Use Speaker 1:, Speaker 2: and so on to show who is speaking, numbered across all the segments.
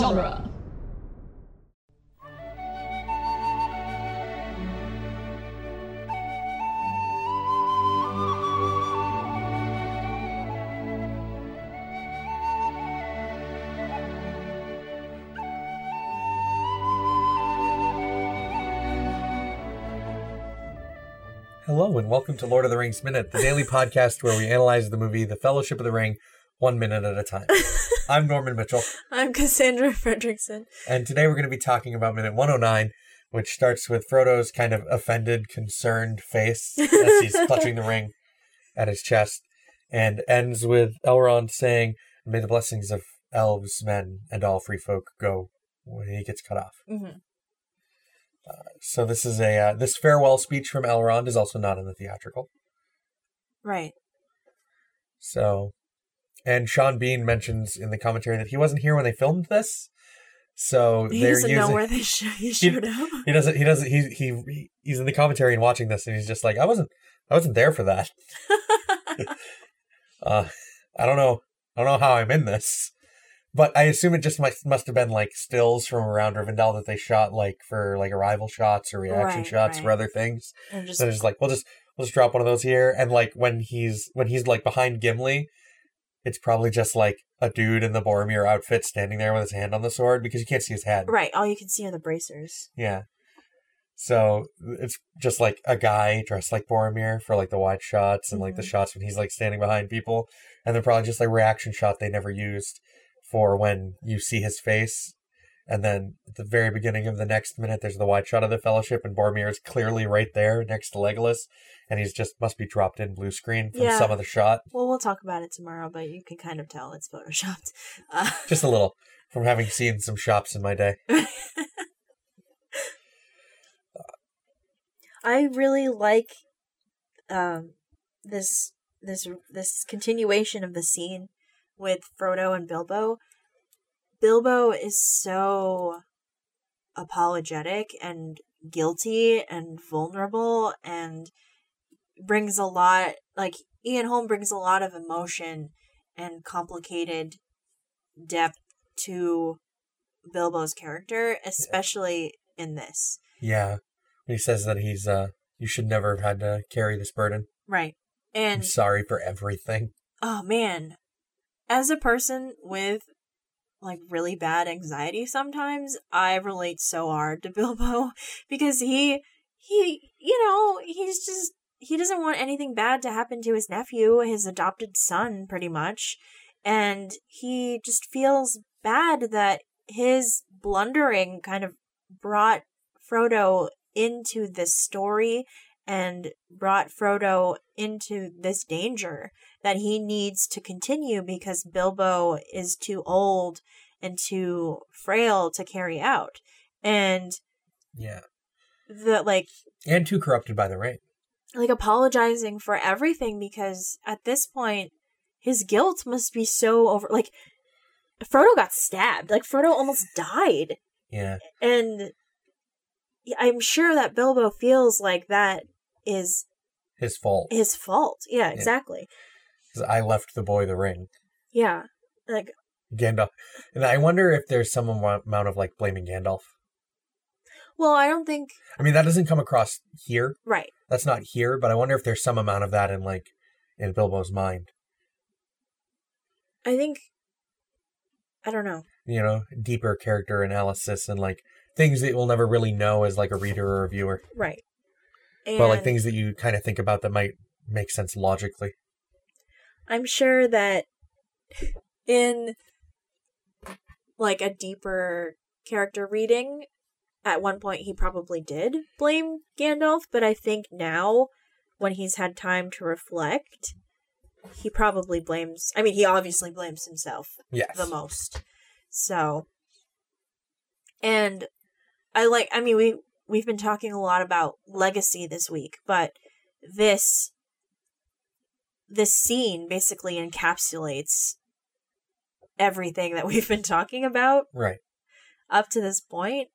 Speaker 1: genre.
Speaker 2: Hello and welcome to Lord of the Rings Minute, the daily podcast where we analyze the movie The Fellowship of the Ring one minute at a time. I'm Norman Mitchell,
Speaker 3: I'm Cassandra Fredrickson.
Speaker 2: and today we're going to be talking about minute 109, which starts with Frodo's kind of offended, concerned face as he's clutching the ring at his chest, and ends with Elrond saying, May the blessings of elves, men, and all free folk go when he gets cut off.
Speaker 3: Mm-hmm.
Speaker 2: So this is a uh, this farewell speech from Elrond is also not in the theatrical.
Speaker 3: Right.
Speaker 2: So, and Sean Bean mentions in the commentary that he wasn't here when they filmed this. So
Speaker 3: He doesn't
Speaker 2: using.
Speaker 3: know where they sh- he showed up.
Speaker 2: he doesn't. He doesn't. He he he's in the commentary and watching this, and he's just like, I wasn't. I wasn't there for that. Uh, I don't know. I don't know how I'm in this, but I assume it just must must have been like stills from around Rivendell that they shot like for like arrival shots or reaction
Speaker 3: Right,
Speaker 2: shots for
Speaker 3: right.
Speaker 2: other things.
Speaker 3: and just
Speaker 2: So it's just like we'll just we'll just drop one of those here, and like when he's when he's like behind Gimli, it's probably just like a dude in the Boromir outfit standing there with his hand on the sword because you can't see his head.
Speaker 3: right. All you can see are the bracers.
Speaker 2: Yeah. So it's just like a guy dressed like Boromir for like the wide shots and like the
Speaker 3: Mhm.
Speaker 2: shots when he's like standing behind people, and then probably just like reaction shot they never used for when you see his face. And then at the very beginning of the next minute, there's the wide shot of the Fellowship, and Boromir is clearly right there next to Legolas, and he's just must be dropped in blue screen from
Speaker 3: Yeah.
Speaker 2: some of the shot,
Speaker 3: Well, we'll talk about it tomorrow, but you can kind of tell it's photoshopped. Uh,
Speaker 2: just a little from having seen some shops in my day.
Speaker 3: I really like um this this this continuation of the scene with Frodo and Bilbo. Bilbo is so apologetic and guilty and vulnerable and brings a lot like Ian Holm brings a lot of emotion and complicated depth to Bilbo's character, especially in this.
Speaker 2: Yeah, he says that he's uh, you should never have had to carry this burden.
Speaker 3: Right.
Speaker 2: I'm
Speaker 3: And
Speaker 2: sorry for everything.
Speaker 3: oh man, as a person with like really bad anxiety sometimes, I relate so hard to Bilbo because he he you know, he's just he doesn't want anything bad to happen to his nephew, his adopted son pretty much. And he just feels bad that his blundering kind of brought Frodo into this story and brought Frodo into this danger that he needs to continue because Bilbo is too old and too frail to carry out. And
Speaker 2: Yeah,
Speaker 3: the like
Speaker 2: and too corrupted by the rain.
Speaker 3: like apologizing for everything because at this point his guilt must be so over like Frodo got stabbed. Like Frodo almost died.
Speaker 2: Yeah,
Speaker 3: And I'm sure that Bilbo feels like that is
Speaker 2: his fault.
Speaker 3: his fault. Yeah, exactly.
Speaker 2: 'Cause I left the boy the ring.
Speaker 3: Yeah. Like
Speaker 2: Gandalf, and I wonder if there's some amount of like blaming Gandalf.
Speaker 3: well, I don't think
Speaker 2: I mean, that doesn't come across here.
Speaker 3: right.
Speaker 2: That's not here, but I wonder if there's some amount of that in like in Bilbo's mind.
Speaker 3: I think I don't know.
Speaker 2: You know, deeper character analysis and like things that we'll never really know as like a reader or a viewer,
Speaker 3: Right. And
Speaker 2: but like things that you kind of think about that might make sense logically.
Speaker 3: I'm sure that in like a deeper character reading, at one point he probably did blame Gandalf, but I think now, when he's had time to reflect, he probably blames. I mean, he obviously blames himself
Speaker 2: Yes.
Speaker 3: the most. So, and I like. I mean, we we've been talking a lot about legacy this week, but this this scene basically encapsulates everything that we've been talking about
Speaker 2: Right.
Speaker 3: up to this point.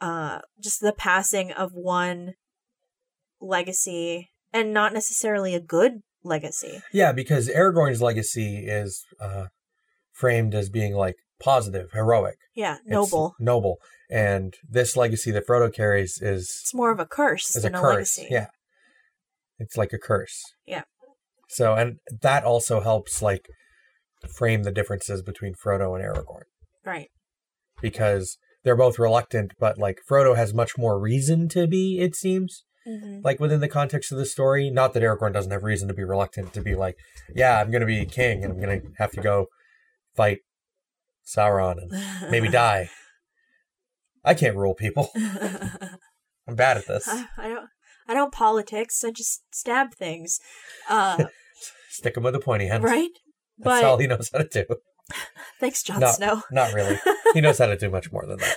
Speaker 3: Uh, just the passing of one legacy, and not necessarily a good legacy.
Speaker 2: Yeah, because Aragorn's legacy is uh, framed as being like positive, heroic,
Speaker 3: Yeah,
Speaker 2: It's
Speaker 3: noble.
Speaker 2: noble. And this legacy that Frodo carries is
Speaker 3: It's more of a curse
Speaker 2: is a
Speaker 3: than a,
Speaker 2: curse.
Speaker 3: legacy.
Speaker 2: Yeah. It's like a curse.
Speaker 3: Yeah.
Speaker 2: So and that also helps like frame the differences between Frodo and Aragorn
Speaker 3: Right.
Speaker 2: because they're both reluctant, but like Frodo has much more reason to be, it seems,
Speaker 3: hmm
Speaker 2: like within the context of the story. Not that Aragorn doesn't have reason to be reluctant to be like, yeah, I'm gonna be king and I'm gonna have to go fight Sauron and maybe die. I can't rule people. I'm bad at this.
Speaker 3: I, I don't. I don't politics. I just stab things. Uh,
Speaker 2: Stick him with a pointy end.
Speaker 3: right.
Speaker 2: That's
Speaker 3: But
Speaker 2: all he knows how to do.
Speaker 3: thanks, Jon
Speaker 2: No.
Speaker 3: Snow.
Speaker 2: Not really. He knows how to do much more than that.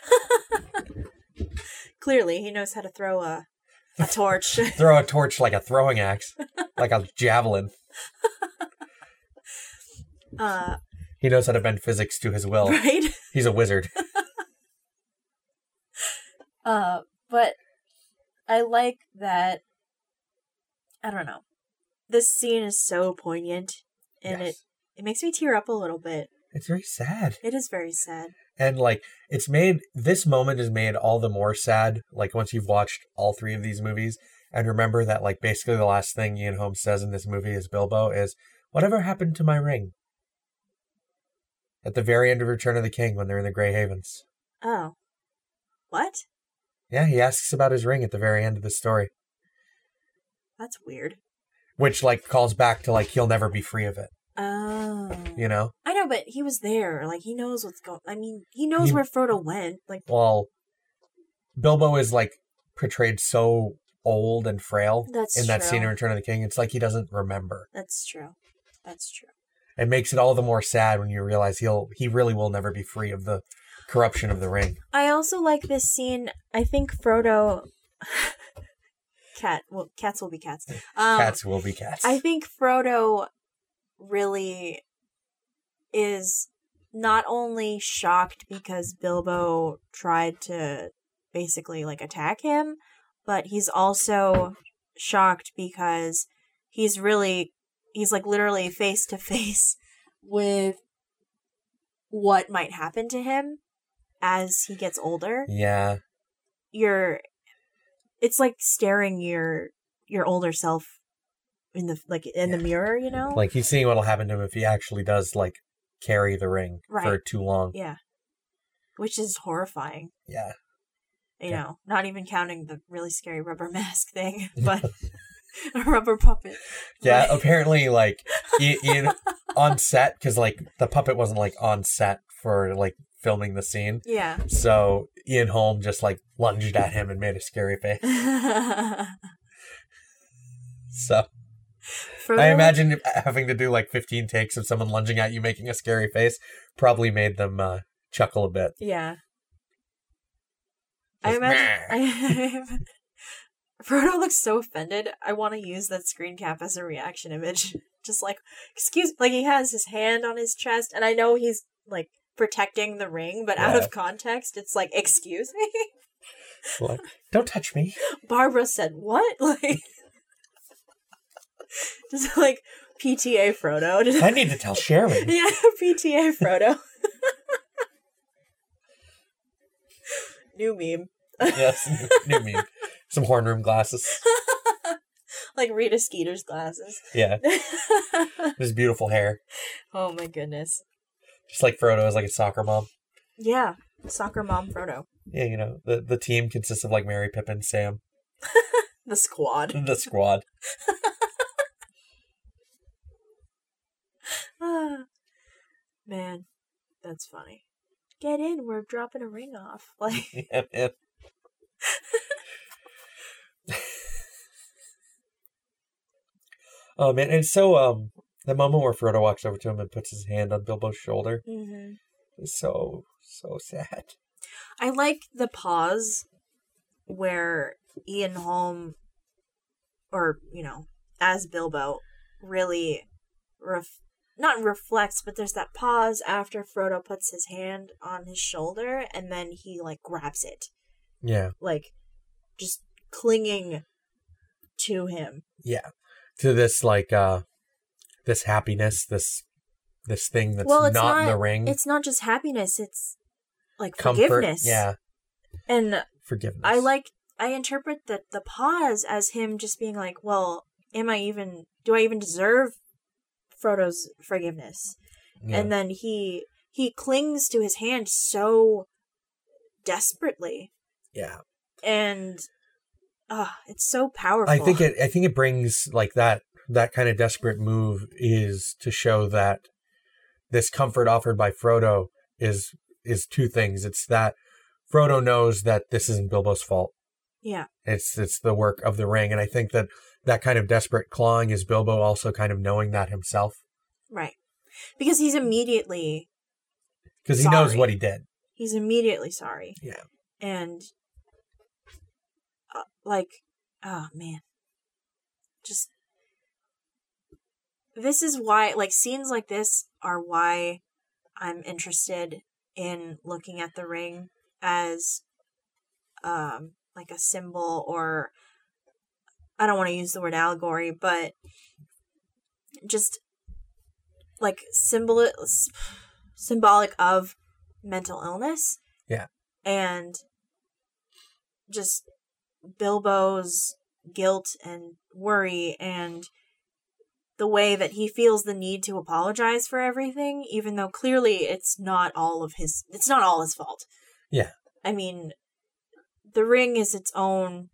Speaker 3: Clearly, he knows how to throw a a torch.
Speaker 2: Throw a torch like a throwing axe, like a javelin.
Speaker 3: uh,
Speaker 2: He knows how to bend physics to his will.
Speaker 3: right.
Speaker 2: He's a wizard.
Speaker 3: Uh, but I like that. I don't know. This scene is so poignant, and
Speaker 2: Yes.
Speaker 3: it it makes me tear up a little bit.
Speaker 2: It's very sad.
Speaker 3: It is very sad.
Speaker 2: And like it's made this moment is made all the more sad, like once you've watched all three of these movies. And remember that like basically the last thing Ian Holmes says in this movie is Bilbo is, Whatever happened to my ring? At the very end of Return of the King when they're in the Grey Havens.
Speaker 3: Oh, what?
Speaker 2: Yeah, he asks about his ring at the very end of the story.
Speaker 3: That's weird.
Speaker 2: Which like calls back to like he'll never be free of it.
Speaker 3: Oh,
Speaker 2: You know?
Speaker 3: I know, but he was there. Like he knows what's going. I mean, he knows
Speaker 2: He-
Speaker 3: where Frodo went. Like
Speaker 2: Well Bilbo is like portrayed so old and frail
Speaker 3: That's
Speaker 2: in that scene in. Return of the King. It's like he doesn't remember.
Speaker 3: that's true. That's true.
Speaker 2: It makes it all the more sad when you realize he'll he really will never be free of the corruption of the ring.
Speaker 3: I also like this scene. I think Frodo. Cat. Well, cats will be cats. Um,
Speaker 2: Cats will be cats.
Speaker 3: I think Frodo really is not only shocked because Bilbo tried to basically like attack him, but he's also shocked because he's really he's like literally face to face with what might happen to him as he gets older.
Speaker 2: yeah.
Speaker 3: You're it's like staring your your older self in the like in the mirror, you know?
Speaker 2: Like he's seeing what'll happen to him if he actually does like carry the ring for too long.
Speaker 3: Yeah. Which is horrifying.
Speaker 2: Yeah.
Speaker 3: You
Speaker 2: Yeah.
Speaker 3: know, not even counting the really scary rubber mask thing, but a rubber puppet.
Speaker 2: Yeah,
Speaker 3: But-
Speaker 2: apparently like I- Ian on set cuz like the puppet wasn't like on set for like filming the scene.
Speaker 3: yeah.
Speaker 2: So Ian Holm just like lunged at him and made a scary face. So
Speaker 3: Frodo,
Speaker 2: I imagine having to do like 15 takes of someone lunging at you making a scary face probably made them uh, chuckle a bit.
Speaker 3: Yeah. I
Speaker 2: Just,
Speaker 3: imagine I, Frodo looks so offended. I want to use that screen cap as a reaction image. Just like, excuse like he has his hand on his chest and I know he's like protecting the ring, but out of context it's like, excuse me?
Speaker 2: Like, don't touch me.
Speaker 3: Barbara said what? Like just like PTA Frodo. Just,
Speaker 2: I need to tell Sharon.
Speaker 3: yeah, PTA Frodo. New meme.
Speaker 2: yes, new meme. Some horn room glasses.
Speaker 3: like Rita Skeeter's glasses.
Speaker 2: Yeah, his beautiful hair.
Speaker 3: oh my goodness.
Speaker 2: Just like Frodo is like a soccer mom.
Speaker 3: Yeah. Soccer mom Frodo.
Speaker 2: Yeah, you know, the, the team consists of like Merry, Pippin, Sam,
Speaker 3: The squad.
Speaker 2: the squad.
Speaker 3: Ah. Man, that's funny. Get in, we're dropping a ring off. Like
Speaker 2: Yeah, man. oh man, and so um the moment where Frodo walks over to him and puts his hand on Bilbo's shoulder
Speaker 3: Mhm.
Speaker 2: is so so sad.
Speaker 3: I like the pause where Ian Holm or, you know, as Bilbo really ref- not reflects, but there's that pause after Frodo puts his hand on his shoulder and then he like grabs it.
Speaker 2: Yeah,
Speaker 3: Like just clinging to him.
Speaker 2: yeah. To this like uh this happiness, this this thing that's
Speaker 3: well, it's
Speaker 2: not,
Speaker 3: not,
Speaker 2: in the ring.
Speaker 3: It's not just happiness; it's like
Speaker 2: comfort.
Speaker 3: forgiveness.
Speaker 2: Yeah,
Speaker 3: and
Speaker 2: forgiveness.
Speaker 3: I like I interpret that the pause as him just being like, "Well, am I even? Do I even deserve Frodo's forgiveness?"
Speaker 2: Yeah.
Speaker 3: And then he he clings to his hand so desperately,
Speaker 2: yeah.
Speaker 3: and ah, it's so powerful.
Speaker 2: I think it. I think it brings like that. That kind of desperate move is to show that this comfort offered by Frodo is is two things. It's that Frodo knows that this isn't Bilbo's fault.
Speaker 3: Yeah,
Speaker 2: It's it's the work of the ring, and I think that that kind of desperate clawing is Bilbo also kind of knowing that himself
Speaker 3: right. Because he's immediately
Speaker 2: because he knows what he did.
Speaker 3: he's immediately sorry.
Speaker 2: Yeah.
Speaker 3: and uh, like oh man just this is why like scenes like this are why i'm interested in looking at the ring as um like a symbol or i don't want to use the word allegory but just like symbol symbolic of mental illness
Speaker 2: Yeah.
Speaker 3: and just Bilbo's guilt and worry and the way that he feels the need to apologize for everything even though clearly it's not all of his it's not all his fault.
Speaker 2: Yeah.
Speaker 3: I mean the ring is its own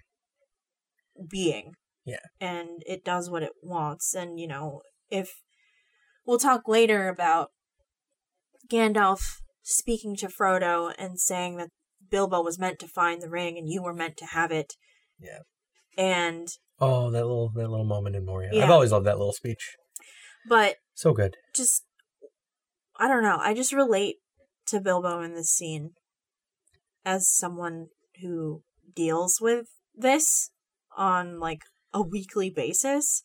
Speaker 3: being.
Speaker 2: Yeah.
Speaker 3: And it does what it wants and you know if we'll talk later about Gandalf speaking to Frodo and saying that Bilbo was meant to find the ring and you were meant to have it.
Speaker 2: Yeah.
Speaker 3: And
Speaker 2: Oh, that little that little moment in Moria.
Speaker 3: Yeah.
Speaker 2: I've always loved that little speech.
Speaker 3: but
Speaker 2: So good.
Speaker 3: just I don't know, I just relate to Bilbo in this scene as someone who deals with this on like a weekly basis.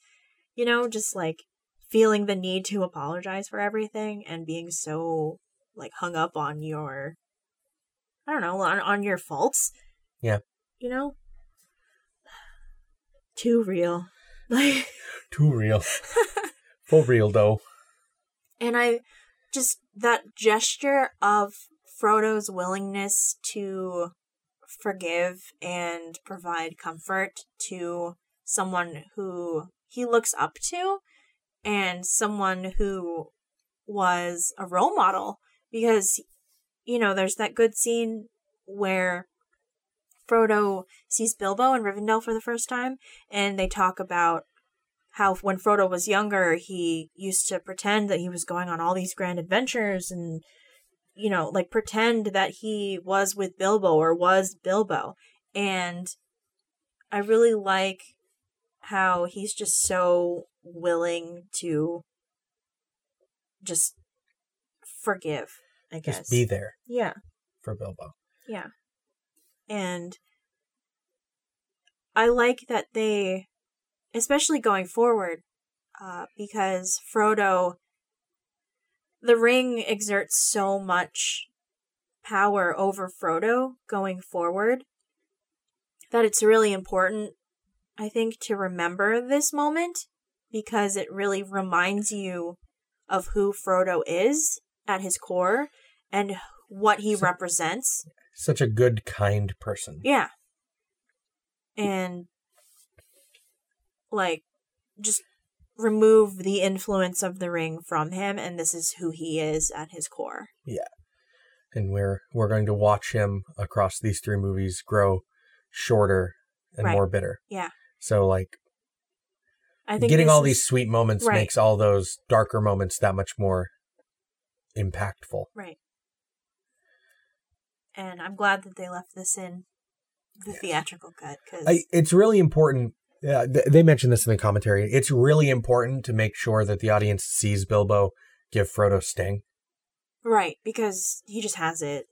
Speaker 3: You know, just like feeling the need to apologize for everything and being so like hung up on your I don't know, on, on your faults.
Speaker 2: Yeah.
Speaker 3: You know? Too real. Like
Speaker 2: Too real. For real though.
Speaker 3: and I just that gesture of Frodo's willingness to forgive and provide comfort to someone who he looks up to and someone who was a role model because you know there's that good scene where Frodo sees Bilbo in Rivendell for the first time and they talk about how when Frodo was younger, he used to pretend that he was going on all these grand adventures and, you know, like pretend that he was with Bilbo or was Bilbo. And I really like how he's just so willing to just forgive, I guess.
Speaker 2: Just be there
Speaker 3: yeah.
Speaker 2: for Bilbo.
Speaker 3: Yeah. And I like that they, especially going forward, uh, because Frodo, the ring exerts so much power over Frodo going forward that it's really important, I think, to remember this moment because it really reminds you of who Frodo is at his core and what he represents.
Speaker 2: Such a good, kind person.
Speaker 3: Yeah. And like just remove the influence of the ring from him and this is who he is at his core. Yeah.
Speaker 2: And we're we're going to watch him across these three movies grow shorter and
Speaker 3: Right.
Speaker 2: more bitter.
Speaker 3: Yeah.
Speaker 2: So like
Speaker 3: I think
Speaker 2: getting all
Speaker 3: is-
Speaker 2: these sweet moments
Speaker 3: Right.
Speaker 2: makes all those darker moments that much more impactful.
Speaker 3: right. And I'm glad that they left this in the theatrical cut cuz
Speaker 2: it's really important. Uh, th- they mentioned this in the commentary. It's really important to make sure that the audience sees Bilbo give Frodo Sting.
Speaker 3: right because he just has it.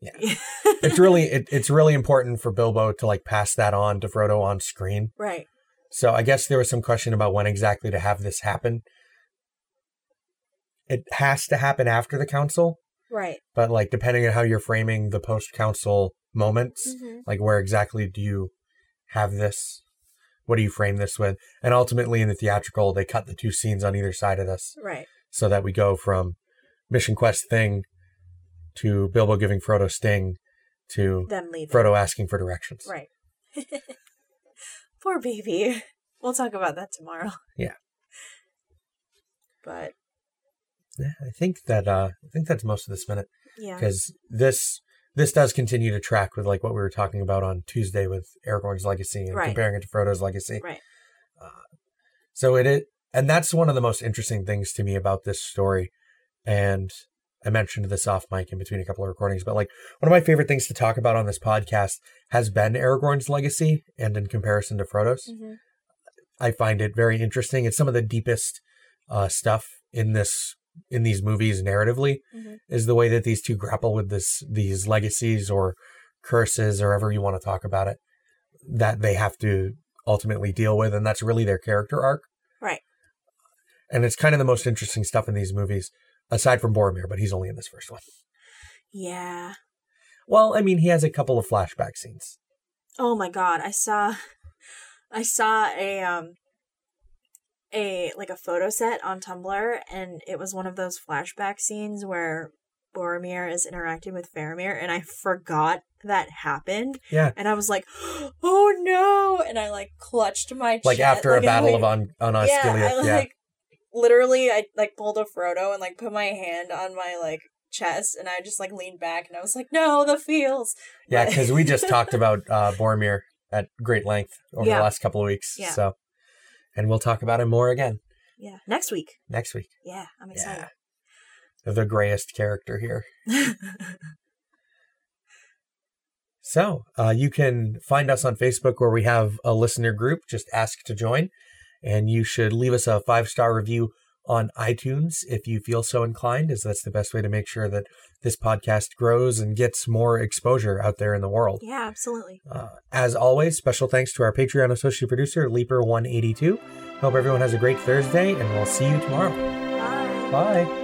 Speaker 2: Yeah. It's really it, it's really important for Bilbo to like pass that on to Frodo on screen.
Speaker 3: right.
Speaker 2: So I guess there was some question about when exactly to have this happen. It has to happen after the council,
Speaker 3: Right.
Speaker 2: but like depending on how you're framing the post council moments,
Speaker 3: Mhm.
Speaker 2: like where exactly do you have this? What do you frame this with? And ultimately in the theatrical, they cut the two scenes on either side of this.
Speaker 3: Right.
Speaker 2: so that we go from mission quest thing to Bilbo giving Frodo Sting to
Speaker 3: Them leaving.
Speaker 2: Frodo asking for directions.
Speaker 3: Right. Poor baby. We'll talk about that tomorrow.
Speaker 2: Yeah.
Speaker 3: But
Speaker 2: Yeah, I think that uh, I think that's most of this minute
Speaker 3: yeah.
Speaker 2: because this this does continue to track with like what we were talking about on Tuesday with Aragorn's legacy and
Speaker 3: Right.
Speaker 2: comparing it to Frodo's legacy.
Speaker 3: Right.
Speaker 2: So it, it and that's one of the most interesting things to me about this story. And I mentioned this off mic in between a couple of recordings, but like one of my favorite things to talk about on this podcast has been Aragorn's legacy and in comparison to Frodo's.
Speaker 3: Mhm.
Speaker 2: I find it very interesting. It's some of the deepest uh, stuff in this in these movies narratively
Speaker 3: Mhm.
Speaker 2: is the way that these two grapple with this these legacies or curses or however you want to talk about it that they have to ultimately deal with and that's really their character arc
Speaker 3: Right.
Speaker 2: and it's kind of the most interesting stuff in these movies aside from Boromir but he's only in this first one
Speaker 3: Yeah.
Speaker 2: well I mean he has a couple of flashback scenes
Speaker 3: Oh my god, I saw I saw a um a like a photo set on Tumblr and it was one of those flashback scenes where Boromir is interacting with Faramir and I forgot that happened
Speaker 2: yeah
Speaker 3: and I was like, "Oh no." And I like clutched my
Speaker 2: like after a battle
Speaker 3: I,
Speaker 2: of on on
Speaker 3: yeah, I
Speaker 2: yeah,
Speaker 3: like literally I like pulled a Frodo and like put my hand on my like chest and I just like leaned back and I was like, "No, the feels."
Speaker 2: yeah because we just talked about uh Boromir at great length over
Speaker 3: Yeah.
Speaker 2: the last couple of weeks
Speaker 3: Yeah.
Speaker 2: so and we'll talk about him more again
Speaker 3: Yeah, next week.
Speaker 2: next week
Speaker 3: Yeah, I'm excited.
Speaker 2: the grayest character here So uh, you can find us on Facebook where we have a listener group. Just ask to join. And you should leave us a five star review on iTunes if you feel so inclined, as that's the best way to make sure that this podcast grows and gets more exposure out there in the world.
Speaker 3: yeah, absolutely.
Speaker 2: Uh, as always, special thanks to our Patreon associate producer, Leaper182. Hope everyone has a great Thursday, and we'll see you tomorrow.
Speaker 3: Bye.
Speaker 2: Bye.